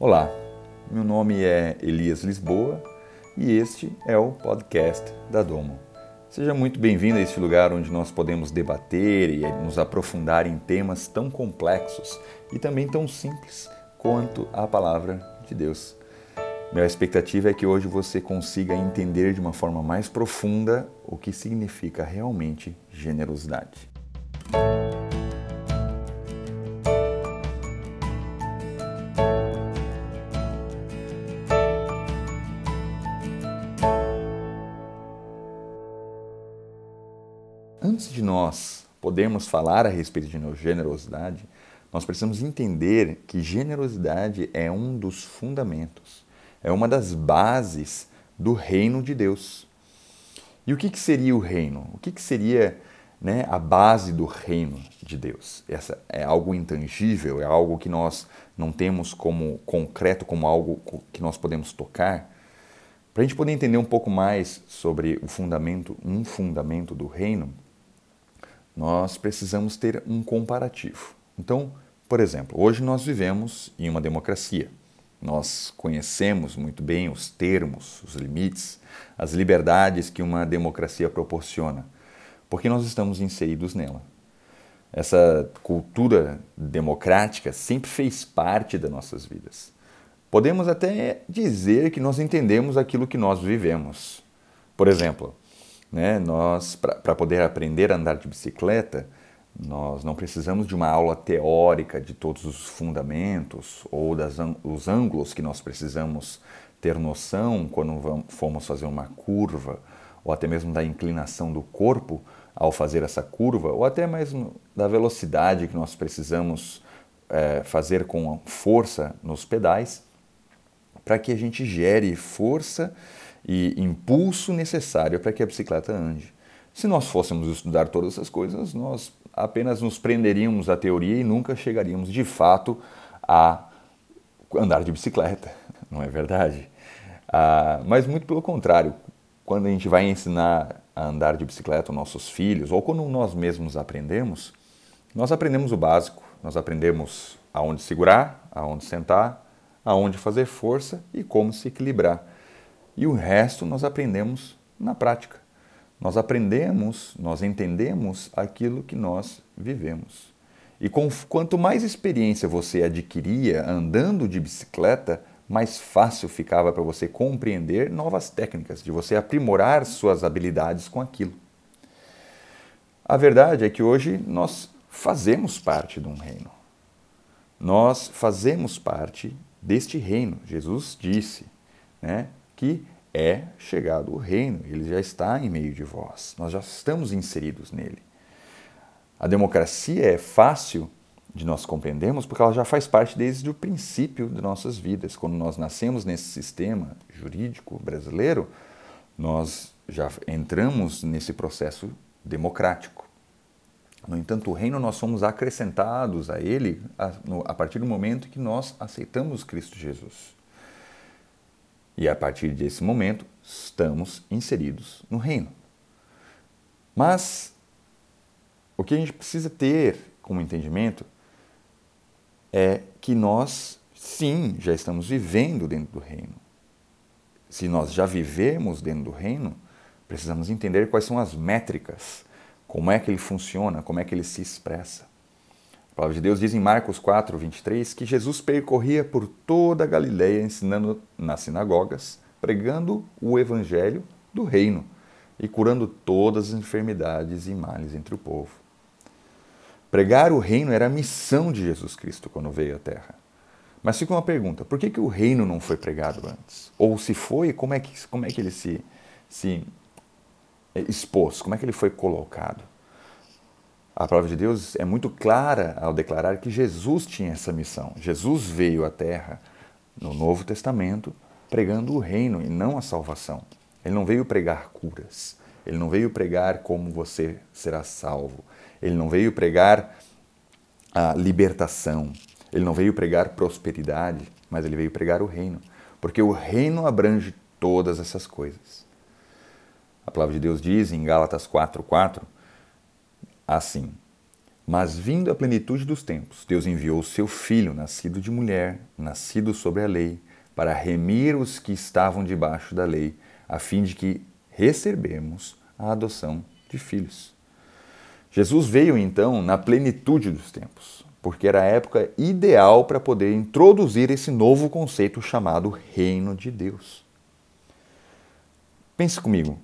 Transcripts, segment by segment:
Olá, meu nome é Elias Lisboa e este é o podcast da Domo. Seja muito bem-vindo a este lugar onde nós podemos debater e nos aprofundar em temas tão complexos e também tão simples quanto a palavra de Deus. Minha expectativa é que hoje você consiga entender de uma forma mais profunda o que significa realmente generosidade. Podermos falar a respeito de generosidade, nós precisamos entender que generosidade é um dos fundamentos, é uma das bases do reino de Deus. E o que, que seria o reino? O que, que seria né, a base do reino de Deus? Essa é algo intangível, é algo que nós não temos como concreto, como algo que nós podemos tocar. Para a gente poder entender um pouco mais sobre o fundamento, um fundamento do reino, nós precisamos ter um comparativo. Então, por exemplo, hoje nós vivemos em uma democracia. Nós conhecemos muito bem os termos, os limites, as liberdades que uma democracia proporciona, porque nós estamos inseridos nela. Essa cultura democrática sempre fez parte das nossas vidas. Podemos até dizer que nós entendemos aquilo que nós vivemos. Por exemplo, né? Nós, para poder aprender a andar de bicicleta, nós não precisamos de uma aula teórica de todos os fundamentos ou das, os ângulos que nós precisamos ter noção quando vamos, formos fazer uma curva, ou até mesmo da inclinação do corpo ao fazer essa curva, ou até mesmo da velocidade que nós precisamos é, fazer com força nos pedais, para que a gente gere força e impulso necessário para que a bicicleta ande. Se nós fôssemos estudar todas essas coisas, nós apenas nos prenderíamos à teoria e nunca chegaríamos de fato a andar de bicicleta, não é verdade? Ah, mas muito pelo contrário, quando a gente vai ensinar a andar de bicicleta aos nossos filhos, ou quando nós mesmos aprendemos, nós aprendemos o básico, nós aprendemos aonde segurar, aonde sentar, aonde fazer força e como se equilibrar. E o resto nós aprendemos na prática. Nós aprendemos, nós entendemos aquilo que nós vivemos. E com, quanto mais experiência você adquiria andando de bicicleta, mais fácil ficava para você compreender novas técnicas, de você aprimorar suas habilidades com aquilo. A verdade é que hoje nós fazemos parte de um reino. Nós fazemos parte deste reino. Jesus disse, né? Que é chegado o reino, ele já está em meio de vós, nós já estamos inseridos nele. A democracia é fácil de nós compreendermos porque ela já faz parte desde o princípio de nossas vidas. Quando nós nascemos nesse sistema jurídico brasileiro, nós já entramos nesse processo democrático. No entanto, o reino nós somos acrescentados a ele a, partir do momento que nós aceitamos Cristo Jesus. E a partir desse momento, estamos inseridos no reino. Mas o que a gente precisa ter como entendimento é que nós, sim, já estamos vivendo dentro do reino. Se nós já vivemos dentro do reino, precisamos entender quais são as métricas, como é que ele funciona, como é que ele se expressa. A palavra de Deus diz em Marcos 4, 23 que Jesus percorria por toda a Galileia ensinando nas sinagogas, pregando o evangelho do reino e curando todas as enfermidades e males entre o povo. Pregar o reino era a missão de Jesus Cristo quando veio à Terra. Mas fica uma pergunta: por que, que o reino não foi pregado antes? Ou se foi, como é que, como é que ele se, se expôs? Como é que ele foi colocado? A palavra de Deus é muito clara ao declarar que Jesus tinha essa missão. Jesus veio à Terra no Novo Testamento pregando o reino e não a salvação. Ele não veio pregar curas. Ele não veio pregar como você será salvo. Ele não veio pregar a libertação. Ele não veio pregar prosperidade, mas ele veio pregar o reino. Porque o reino abrange todas essas coisas. A palavra de Deus diz em Gálatas 4:4 assim: Mas vindo a plenitude dos tempos, Deus enviou o seu filho, nascido de mulher, nascido sobre a lei, para remir os que estavam debaixo da lei, a fim de que recebemos a adoção de filhos. Jesus veio então na plenitude dos tempos, porque era a época ideal para poder introduzir esse novo conceito chamado Reino de Deus. Pense comigo,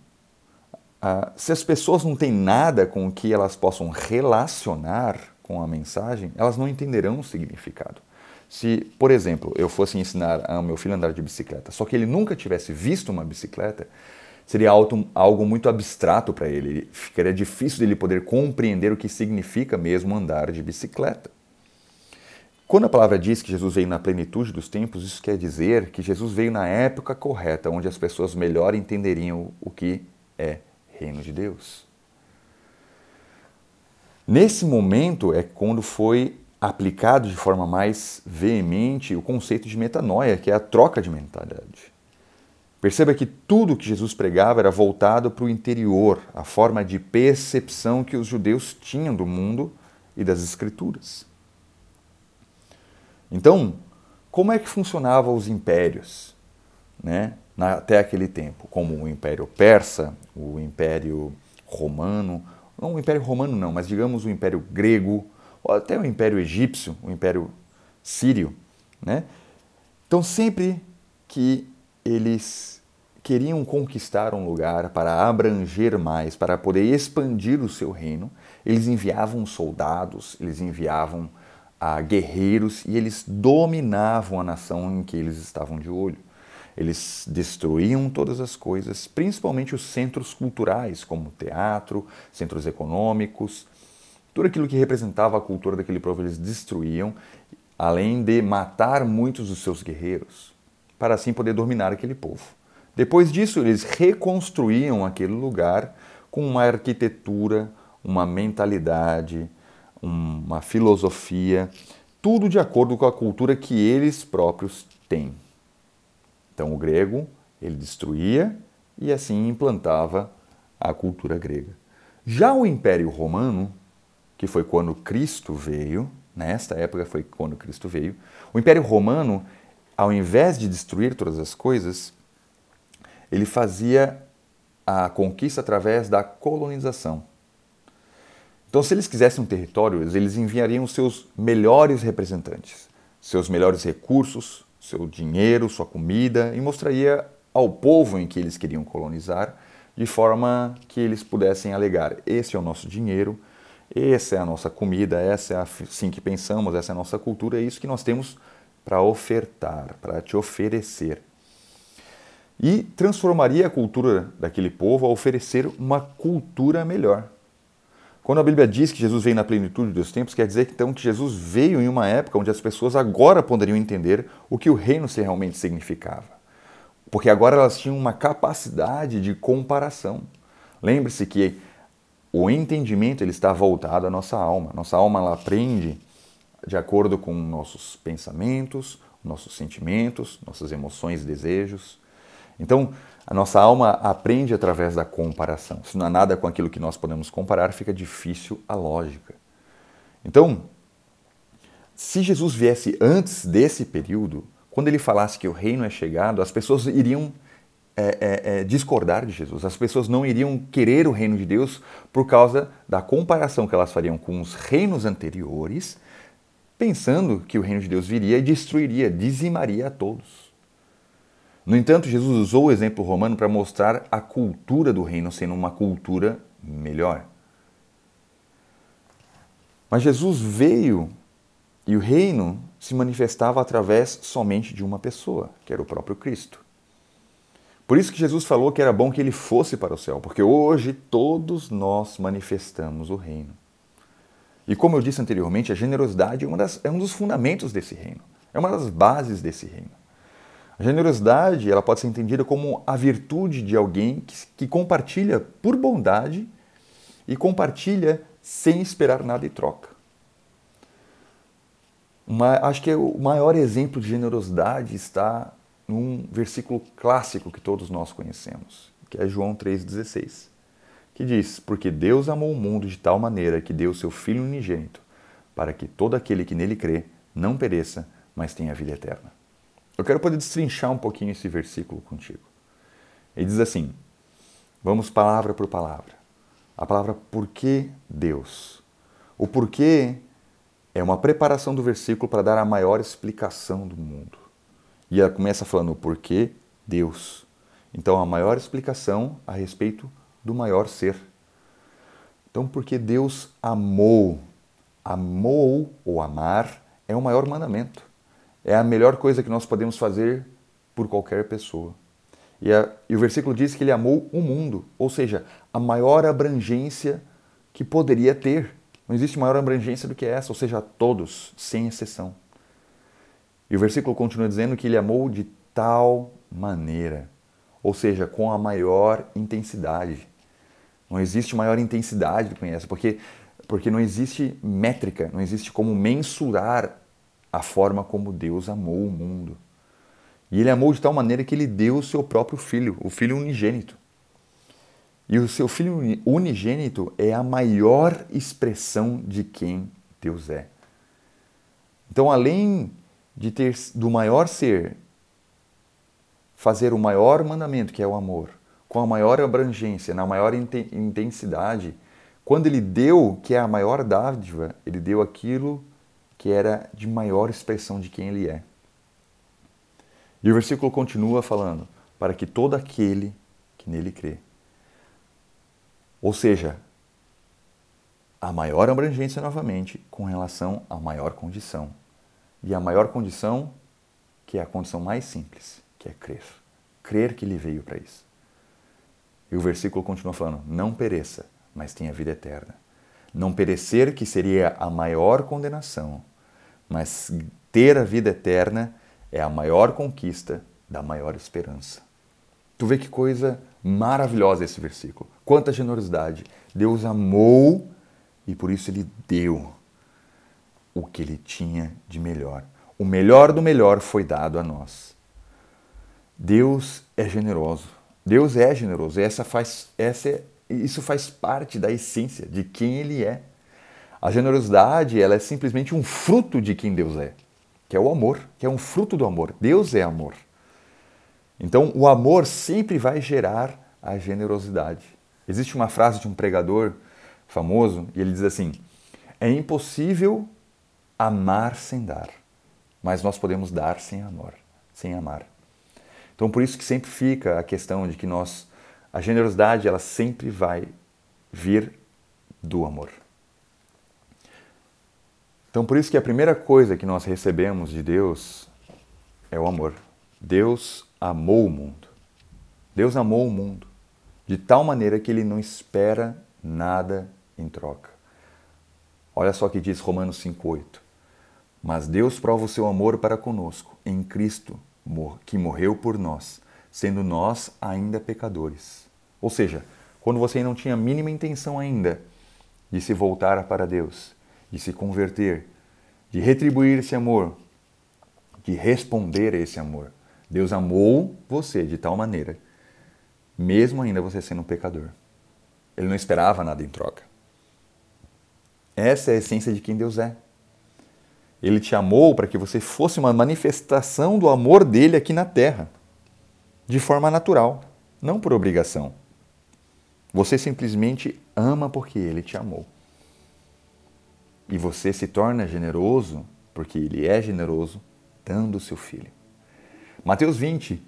ah, se as pessoas não têm nada com o que elas possam relacionar com a mensagem, elas não entenderão o significado. Se, por exemplo, eu fosse ensinar ao meu filho a andar de bicicleta, só que ele nunca tivesse visto uma bicicleta, seria algo muito abstrato para ele. Ficaria difícil dele poder compreender o que significa mesmo andar de bicicleta. Quando a palavra diz que Jesus veio na plenitude dos tempos, isso quer dizer que Jesus veio na época correta, onde as pessoas melhor entenderiam o que é reino de Deus. Nesse momento é quando foi aplicado de forma mais veemente o conceito de metanoia, que é a troca de mentalidade. Perceba que tudo que Jesus pregava era voltado para o interior, a forma de percepção que os judeus tinham do mundo e das escrituras. Então, como é que funcionavam os impérios? Né? Na, até aquele tempo, como o Império Persa, o Império Romano, não o Império Romano não, mas digamos o Império Grego, ou até o Império Egípcio, o Império Sírio, né? Então sempre que eles queriam conquistar um lugar para abranger mais, para poder expandir o seu reino, eles enviavam soldados, eles enviavam ah, guerreiros e eles dominavam a nação em que eles estavam de olho. Eles destruíam todas as coisas, principalmente os centros culturais, como teatro, centros econômicos, tudo aquilo que representava a cultura daquele povo eles destruíam, além de matar muitos dos seus guerreiros, para assim poder dominar aquele povo. Depois disso, eles reconstruíam aquele lugar com uma arquitetura, uma mentalidade, uma filosofia, tudo de acordo com a cultura que eles próprios têm. Então o grego, ele destruía e assim implantava a cultura grega. Já o Império Romano, que foi quando Cristo veio, nesta época foi quando Cristo veio, o Império Romano, ao invés de destruir todas as coisas, ele fazia a conquista através da colonização. Então, se eles quisessem um território, eles enviariam seus melhores representantes, seus melhores recursos, seu dinheiro, sua comida e mostraria ao povo em que eles queriam colonizar, de forma que eles pudessem alegar: esse é o nosso dinheiro, essa é a nossa comida, essa é assim que pensamos, essa é a nossa cultura, é isso que nós temos para ofertar, para te oferecer. E transformaria a cultura daquele povo a oferecer uma cultura melhor. Quando a Bíblia diz que Jesus veio na plenitude dos tempos, quer dizer então que Jesus veio em uma época onde as pessoas agora poderiam entender o que o reino realmente significava. Porque agora elas tinham uma capacidade de comparação. Lembre-se que o entendimento ele está voltado à nossa alma. Nossa alma ela aprende de acordo com nossos pensamentos, nossos sentimentos, nossas emoções e desejos. Então, a nossa alma aprende através da comparação. Se não há nada com aquilo que nós podemos comparar, fica difícil a lógica. Então, se Jesus viesse antes desse período, quando ele falasse que o reino é chegado, as pessoas iriam é, é, é, discordar de Jesus. As pessoas não iriam querer o reino de Deus por causa da comparação que elas fariam com os reinos anteriores, pensando que o reino de Deus viria e destruiria, dizimaria a todos. No entanto, Jesus usou o exemplo romano para mostrar a cultura do reino sendo uma cultura melhor. Mas Jesus veio e o reino se manifestava através somente de uma pessoa, que era o próprio Cristo. Por isso que Jesus falou que era bom que ele fosse para o céu, porque hoje todos nós manifestamos o reino. E como eu disse anteriormente, a generosidade é, das, é um dos fundamentos desse reino, é uma das bases desse reino. A generosidade ela pode ser entendida como a virtude de alguém que, que compartilha por bondade e compartilha sem esperar nada em troca. Uma, acho que o maior exemplo de generosidade está num versículo clássico que todos nós conhecemos, que é João 3,16, que diz: Porque Deus amou o mundo de tal maneira que deu seu Filho unigênito, para que todo aquele que nele crê não pereça, mas tenha vida eterna. Eu quero poder destrinchar um pouquinho esse versículo contigo. Ele diz assim: vamos palavra por palavra. A palavra porquê Deus. O porquê é uma preparação do versículo para dar a maior explicação do mundo. E ela começa falando o porquê Deus. Então, a maior explicação a respeito do maior ser. Então, porque Deus amou. Amou ou amar é o maior mandamento. É a melhor coisa que nós podemos fazer por qualquer pessoa. E, a, e o versículo diz que ele amou o mundo, ou seja, a maior abrangência que poderia ter. Não existe maior abrangência do que essa, ou seja, a todos, sem exceção. E o versículo continua dizendo que ele amou de tal maneira, ou seja, com a maior intensidade. Não existe maior intensidade do que essa, porque, porque não existe métrica, não existe como mensurar a forma como Deus amou o mundo. E ele amou de tal maneira que ele deu o seu próprio filho, o filho unigênito. E o seu filho unigênito é a maior expressão de quem Deus é. Então, além de ter do maior ser fazer o maior mandamento, que é o amor, com a maior abrangência, na maior intensidade, quando ele deu, que é a maior dádiva, ele deu aquilo que era de maior expressão de quem ele é. E o versículo continua falando: para que todo aquele que nele crê ou seja, a maior abrangência novamente com relação à maior condição. E a maior condição, que é a condição mais simples, que é crer. Crer que ele veio para isso. E o versículo continua falando: não pereça, mas tenha vida eterna. Não perecer, que seria a maior condenação, mas ter a vida eterna é a maior conquista da maior esperança. Tu vê que coisa maravilhosa esse versículo. Quanta generosidade. Deus amou e por isso ele deu o que ele tinha de melhor. O melhor do melhor foi dado a nós. Deus é generoso. Deus é generoso. Essa faz, essa é, isso faz parte da essência de quem ele é. A generosidade ela é simplesmente um fruto de quem Deus é, que é o amor, que é um fruto do amor. Deus é amor. Então, o amor sempre vai gerar a generosidade. Existe uma frase de um pregador famoso e ele diz assim: É impossível amar sem dar, mas nós podemos dar sem amor, sem amar. Então, por isso que sempre fica a questão de que nós a generosidade ela sempre vai vir do amor. Então, por isso que a primeira coisa que nós recebemos de Deus é o amor. Deus amou o mundo. Deus amou o mundo de tal maneira que ele não espera nada em troca. Olha só o que diz Romanos 5,8. Mas Deus prova o seu amor para conosco em Cristo, que morreu por nós, sendo nós ainda pecadores. Ou seja, quando você não tinha a mínima intenção ainda de se voltar para Deus, de se converter, de retribuir esse amor, de responder a esse amor. Deus amou você de tal maneira, mesmo ainda você sendo um pecador. Ele não esperava nada em troca. Essa é a essência de quem Deus é. Ele te amou para que você fosse uma manifestação do amor dele aqui na terra, de forma natural, não por obrigação. Você simplesmente ama porque ele te amou. E você se torna generoso porque ele é generoso, dando o seu filho. Mateus 20,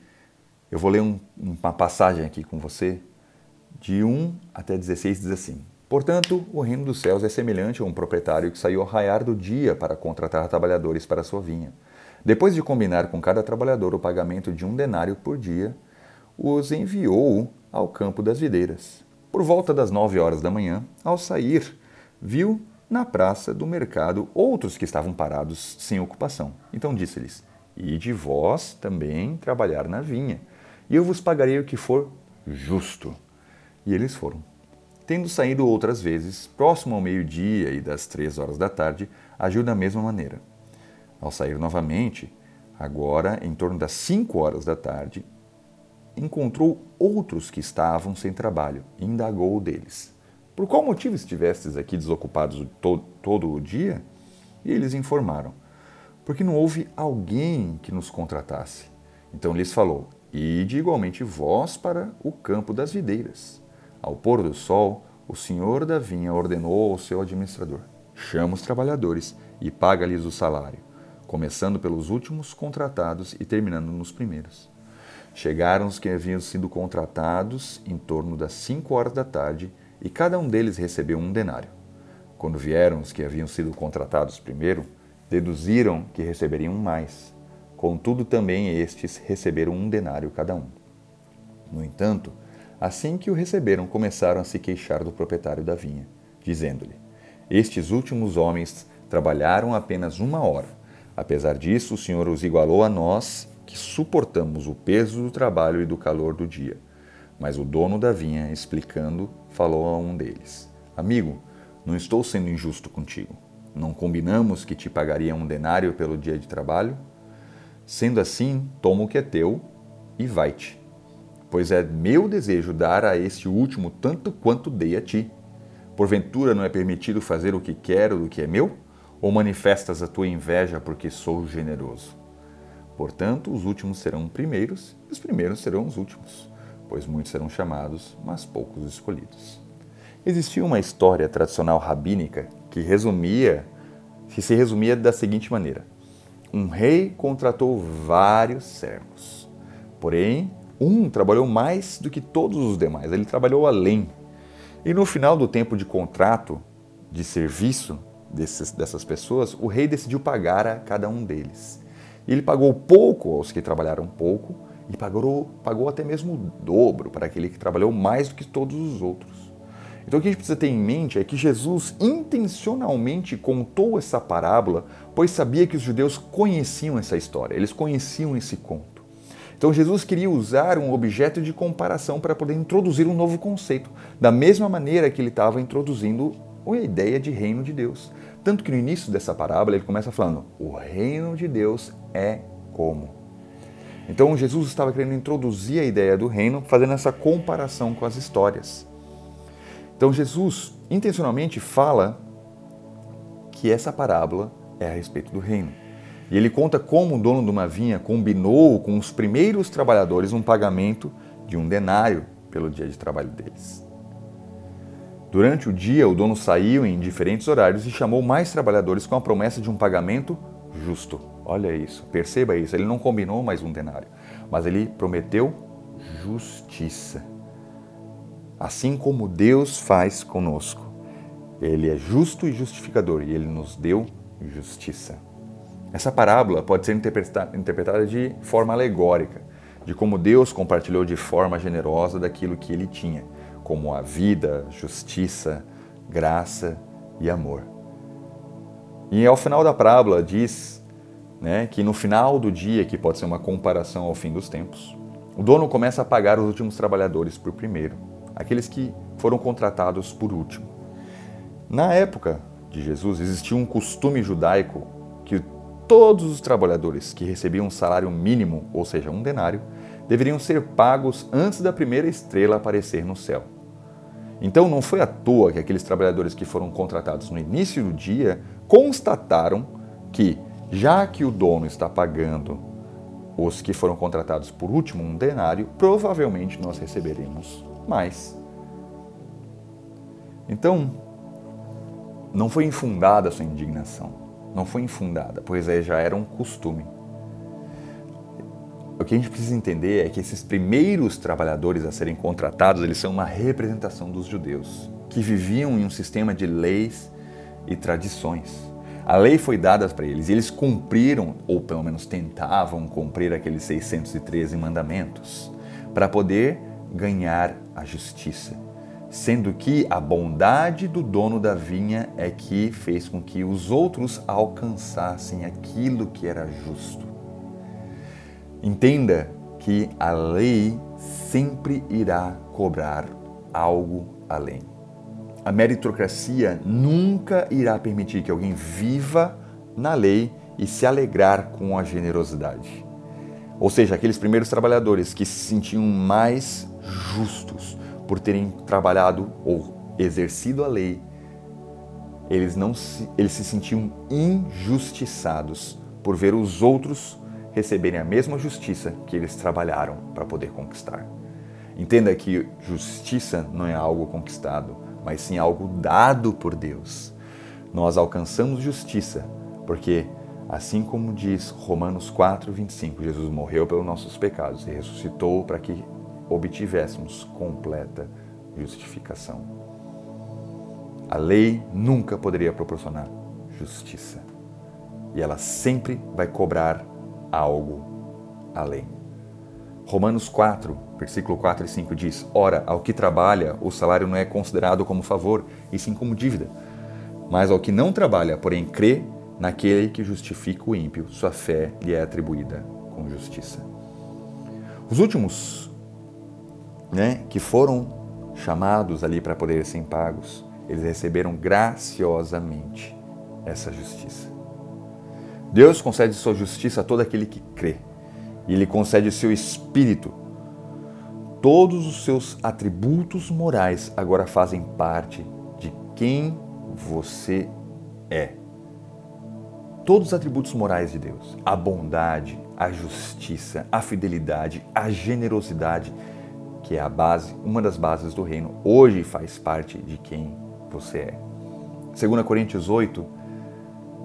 eu vou ler um, uma passagem aqui com você, de 1 até 16, diz assim: Portanto, o reino dos céus é semelhante a um proprietário que saiu ao raiar do dia para contratar trabalhadores para sua vinha. Depois de combinar com cada trabalhador o pagamento de um denário por dia, os enviou ao campo das videiras. Por volta das nove horas da manhã, ao sair, viu na praça do mercado outros que estavam parados sem ocupação. Então disse-lhes: e de vós também trabalhar na vinha, e eu vos pagarei o que for justo. E eles foram. Tendo saído outras vezes, próximo ao meio-dia e das três horas da tarde, agiu da mesma maneira. Ao sair novamente, agora em torno das cinco horas da tarde, encontrou outros que estavam sem trabalho e indagou deles. Por qual motivo estivestes aqui desocupados todo, todo o dia? E eles informaram: Porque não houve alguém que nos contratasse. Então lhes falou: Ide igualmente vós para o campo das videiras. Ao pôr do sol, o senhor da vinha ordenou ao seu administrador: Chama os trabalhadores e paga-lhes o salário, começando pelos últimos contratados e terminando nos primeiros. Chegaram os que haviam sido contratados em torno das cinco horas da tarde e cada um deles recebeu um denário. Quando vieram os que haviam sido contratados primeiro, deduziram que receberiam mais. Contudo, também estes receberam um denário cada um. No entanto, assim que o receberam, começaram a se queixar do proprietário da vinha, dizendo-lhe: Estes últimos homens trabalharam apenas uma hora. Apesar disso, o Senhor os igualou a nós, que suportamos o peso do trabalho e do calor do dia. Mas o dono da vinha, explicando, falou a um deles: Amigo, não estou sendo injusto contigo. Não combinamos que te pagaria um denário pelo dia de trabalho? Sendo assim, toma o que é teu e vai-te. Pois é meu desejo dar a este último tanto quanto dei a ti. Porventura não é permitido fazer o que quero do que é meu? Ou manifestas a tua inveja porque sou generoso? Portanto, os últimos serão primeiros e os primeiros serão os últimos, pois muitos serão chamados, mas poucos escolhidos. Existia uma história tradicional rabínica que resumia, que se resumia da seguinte maneira: um rei contratou vários servos. Porém, um trabalhou mais do que todos os demais, ele trabalhou além. E no final do tempo de contrato, de serviço desses, dessas pessoas, o rei decidiu pagar a cada um deles. Ele pagou pouco aos que trabalharam pouco e pagou, pagou até mesmo o dobro para aquele que trabalhou mais do que todos os outros. Então o que a gente precisa ter em mente é que Jesus intencionalmente contou essa parábola, pois sabia que os judeus conheciam essa história, eles conheciam esse conto. Então Jesus queria usar um objeto de comparação para poder introduzir um novo conceito, da mesma maneira que ele estava introduzindo a ideia de reino de Deus. Tanto que no início dessa parábola ele começa falando: o reino de Deus é como. Então Jesus estava querendo introduzir a ideia do reino, fazendo essa comparação com as histórias. Então Jesus intencionalmente fala que essa parábola é a respeito do reino. E ele conta como o dono de uma vinha combinou com os primeiros trabalhadores um pagamento de um denário pelo dia de trabalho deles. Durante o dia, o dono saiu em diferentes horários e chamou mais trabalhadores com a promessa de um pagamento justo. Olha isso, perceba isso. Ele não combinou mais um denário, mas ele prometeu justiça assim como Deus faz conosco. Ele é justo e justificador e ele nos deu justiça. Essa parábola pode ser interpretada de forma alegórica, de como Deus compartilhou de forma generosa daquilo que ele tinha, como a vida, justiça, graça e amor. E ao final da parábola diz né, que no final do dia, que pode ser uma comparação ao fim dos tempos, o dono começa a pagar os últimos trabalhadores por primeiro aqueles que foram contratados por último. Na época de Jesus, existia um costume judaico que todos os trabalhadores que recebiam um salário mínimo, ou seja, um denário, deveriam ser pagos antes da primeira estrela aparecer no céu. Então não foi à toa que aqueles trabalhadores que foram contratados no início do dia constataram que, já que o dono está pagando os que foram contratados por último um denário, provavelmente nós receberemos mais. Então, não foi infundada a sua indignação. Não foi infundada, pois aí já era um costume. O que a gente precisa entender é que esses primeiros trabalhadores a serem contratados, eles são uma representação dos judeus, que viviam em um sistema de leis e tradições. A lei foi dada para eles e eles cumpriram, ou pelo menos tentavam cumprir aqueles 613 mandamentos, para poder ganhar a justiça, sendo que a bondade do dono da vinha é que fez com que os outros alcançassem aquilo que era justo. Entenda que a lei sempre irá cobrar algo além. A meritocracia nunca irá permitir que alguém viva na lei e se alegrar com a generosidade. Ou seja, aqueles primeiros trabalhadores que se sentiam mais justos por terem trabalhado ou exercido a lei eles, não se, eles se sentiam injustiçados por ver os outros receberem a mesma justiça que eles trabalharam para poder conquistar. Entenda que justiça não é algo conquistado, mas sim algo dado por Deus. Nós alcançamos justiça porque, assim como diz Romanos 4, 25, Jesus morreu pelos nossos pecados e ressuscitou para que obtivéssemos completa justificação. A lei nunca poderia proporcionar justiça. E ela sempre vai cobrar algo além. Romanos 4, versículo 4 e 5 diz: Ora, ao que trabalha, o salário não é considerado como favor, e sim como dívida. Mas ao que não trabalha, porém crê naquele que justifica o ímpio, sua fé lhe é atribuída com justiça. Os últimos, né, que foram chamados ali para poderem ser pagos, eles receberam graciosamente essa justiça. Deus concede sua justiça a todo aquele que crê, e Ele concede seu espírito. Todos os seus atributos morais agora fazem parte de quem você é. Todos os atributos morais de Deus, a bondade, a justiça, a fidelidade, a generosidade, que é a base, uma das bases do reino, hoje faz parte de quem você é. 2 Coríntios 8,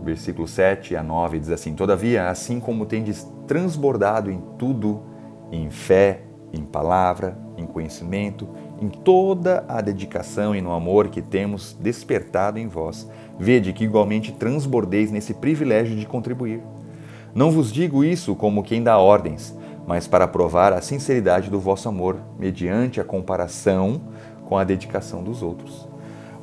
versículo 7 a 9 diz assim: Todavia, assim como tendes transbordado em tudo, em fé, em palavra, em conhecimento, em toda a dedicação e no amor que temos despertado em vós, vede que igualmente transbordeis nesse privilégio de contribuir. Não vos digo isso como quem dá ordens, mas para provar a sinceridade do vosso amor, mediante a comparação com a dedicação dos outros.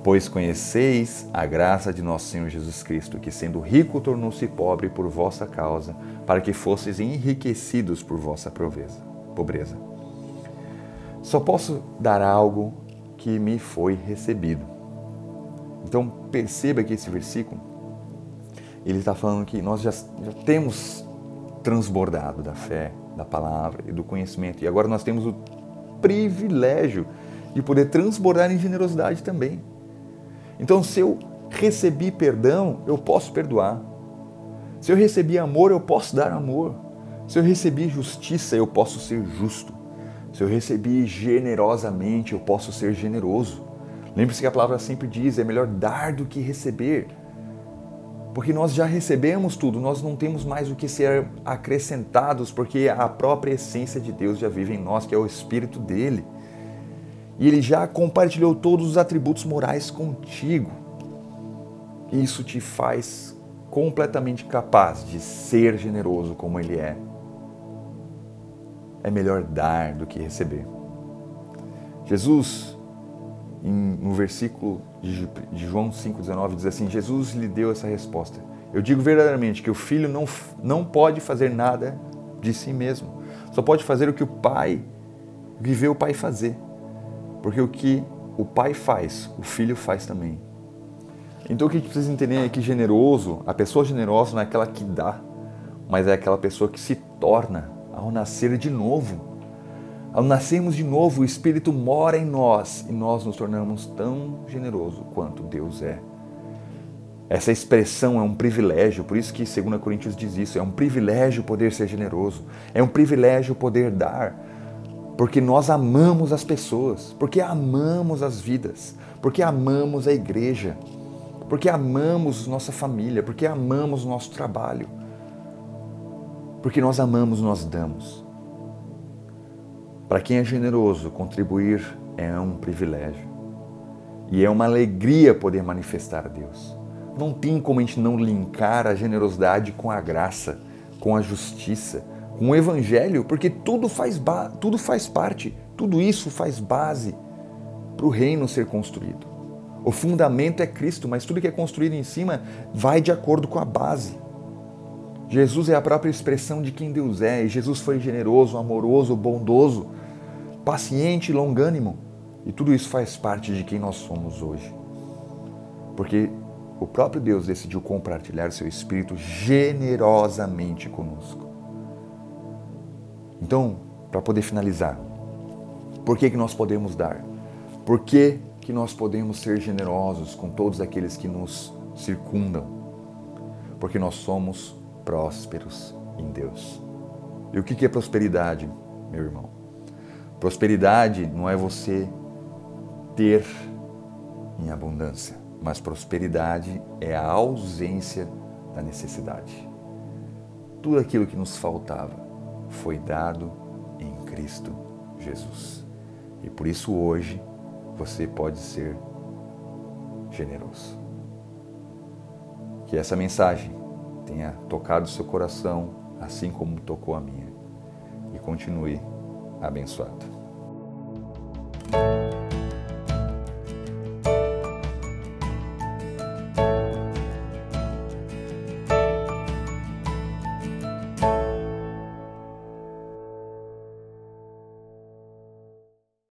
Pois conheceis a graça de nosso Senhor Jesus Cristo, que sendo rico tornou-se pobre por vossa causa, para que fosseis enriquecidos por vossa pobreza. Só posso dar algo que me foi recebido. Então perceba que esse versículo, ele está falando que nós já, já temos transbordado da fé, da palavra e do conhecimento. E agora nós temos o privilégio de poder transbordar em generosidade também. Então, se eu recebi perdão, eu posso perdoar. Se eu recebi amor, eu posso dar amor. Se eu recebi justiça, eu posso ser justo. Se eu recebi generosamente, eu posso ser generoso. Lembre-se que a palavra sempre diz: é melhor dar do que receber. Porque nós já recebemos tudo, nós não temos mais o que ser acrescentados, porque a própria essência de Deus já vive em nós, que é o Espírito dele e ele já compartilhou todos os atributos morais contigo. Isso te faz completamente capaz de ser generoso como ele é. É melhor dar do que receber. Jesus, no versículo de João 5,19, diz assim: Jesus lhe deu essa resposta. Eu digo verdadeiramente que o filho não, não pode fazer nada de si mesmo, só pode fazer o que o pai viveu o pai fazer. Porque o que o pai faz, o filho faz também. Então o que a gente precisa entender é que generoso, a pessoa generosa não é aquela que dá, mas é aquela pessoa que se torna ao nascer de novo. Ao nascermos de novo, o Espírito mora em nós e nós nos tornamos tão generoso quanto Deus é. Essa expressão é um privilégio, por isso que 2 Coríntios diz isso, é um privilégio poder ser generoso, é um privilégio poder dar porque nós amamos as pessoas, porque amamos as vidas, porque amamos a igreja, porque amamos nossa família, porque amamos nosso trabalho, porque nós amamos, nós damos. Para quem é generoso, contribuir é um privilégio e é uma alegria poder manifestar a Deus. Não tem como a gente não linkar a generosidade com a graça, com a justiça, com o Evangelho, porque tudo faz, tudo faz parte, tudo isso faz base para o reino ser construído. O fundamento é Cristo, mas tudo que é construído em cima vai de acordo com a base. Jesus é a própria expressão de quem Deus é, e Jesus foi generoso, amoroso, bondoso, paciente, longânimo. E tudo isso faz parte de quem nós somos hoje. Porque o próprio Deus decidiu compartilhar seu Espírito generosamente conosco. Então, para poder finalizar, por que, que nós podemos dar? Por que, que nós podemos ser generosos com todos aqueles que nos circundam, porque nós somos prósperos em Deus. E o que é prosperidade, meu irmão? Prosperidade não é você ter em abundância, mas prosperidade é a ausência da necessidade. Tudo aquilo que nos faltava foi dado em Cristo Jesus. E por isso hoje você pode ser generoso. Que essa mensagem tenha tocado seu coração, assim como tocou a minha, e continue abençoado.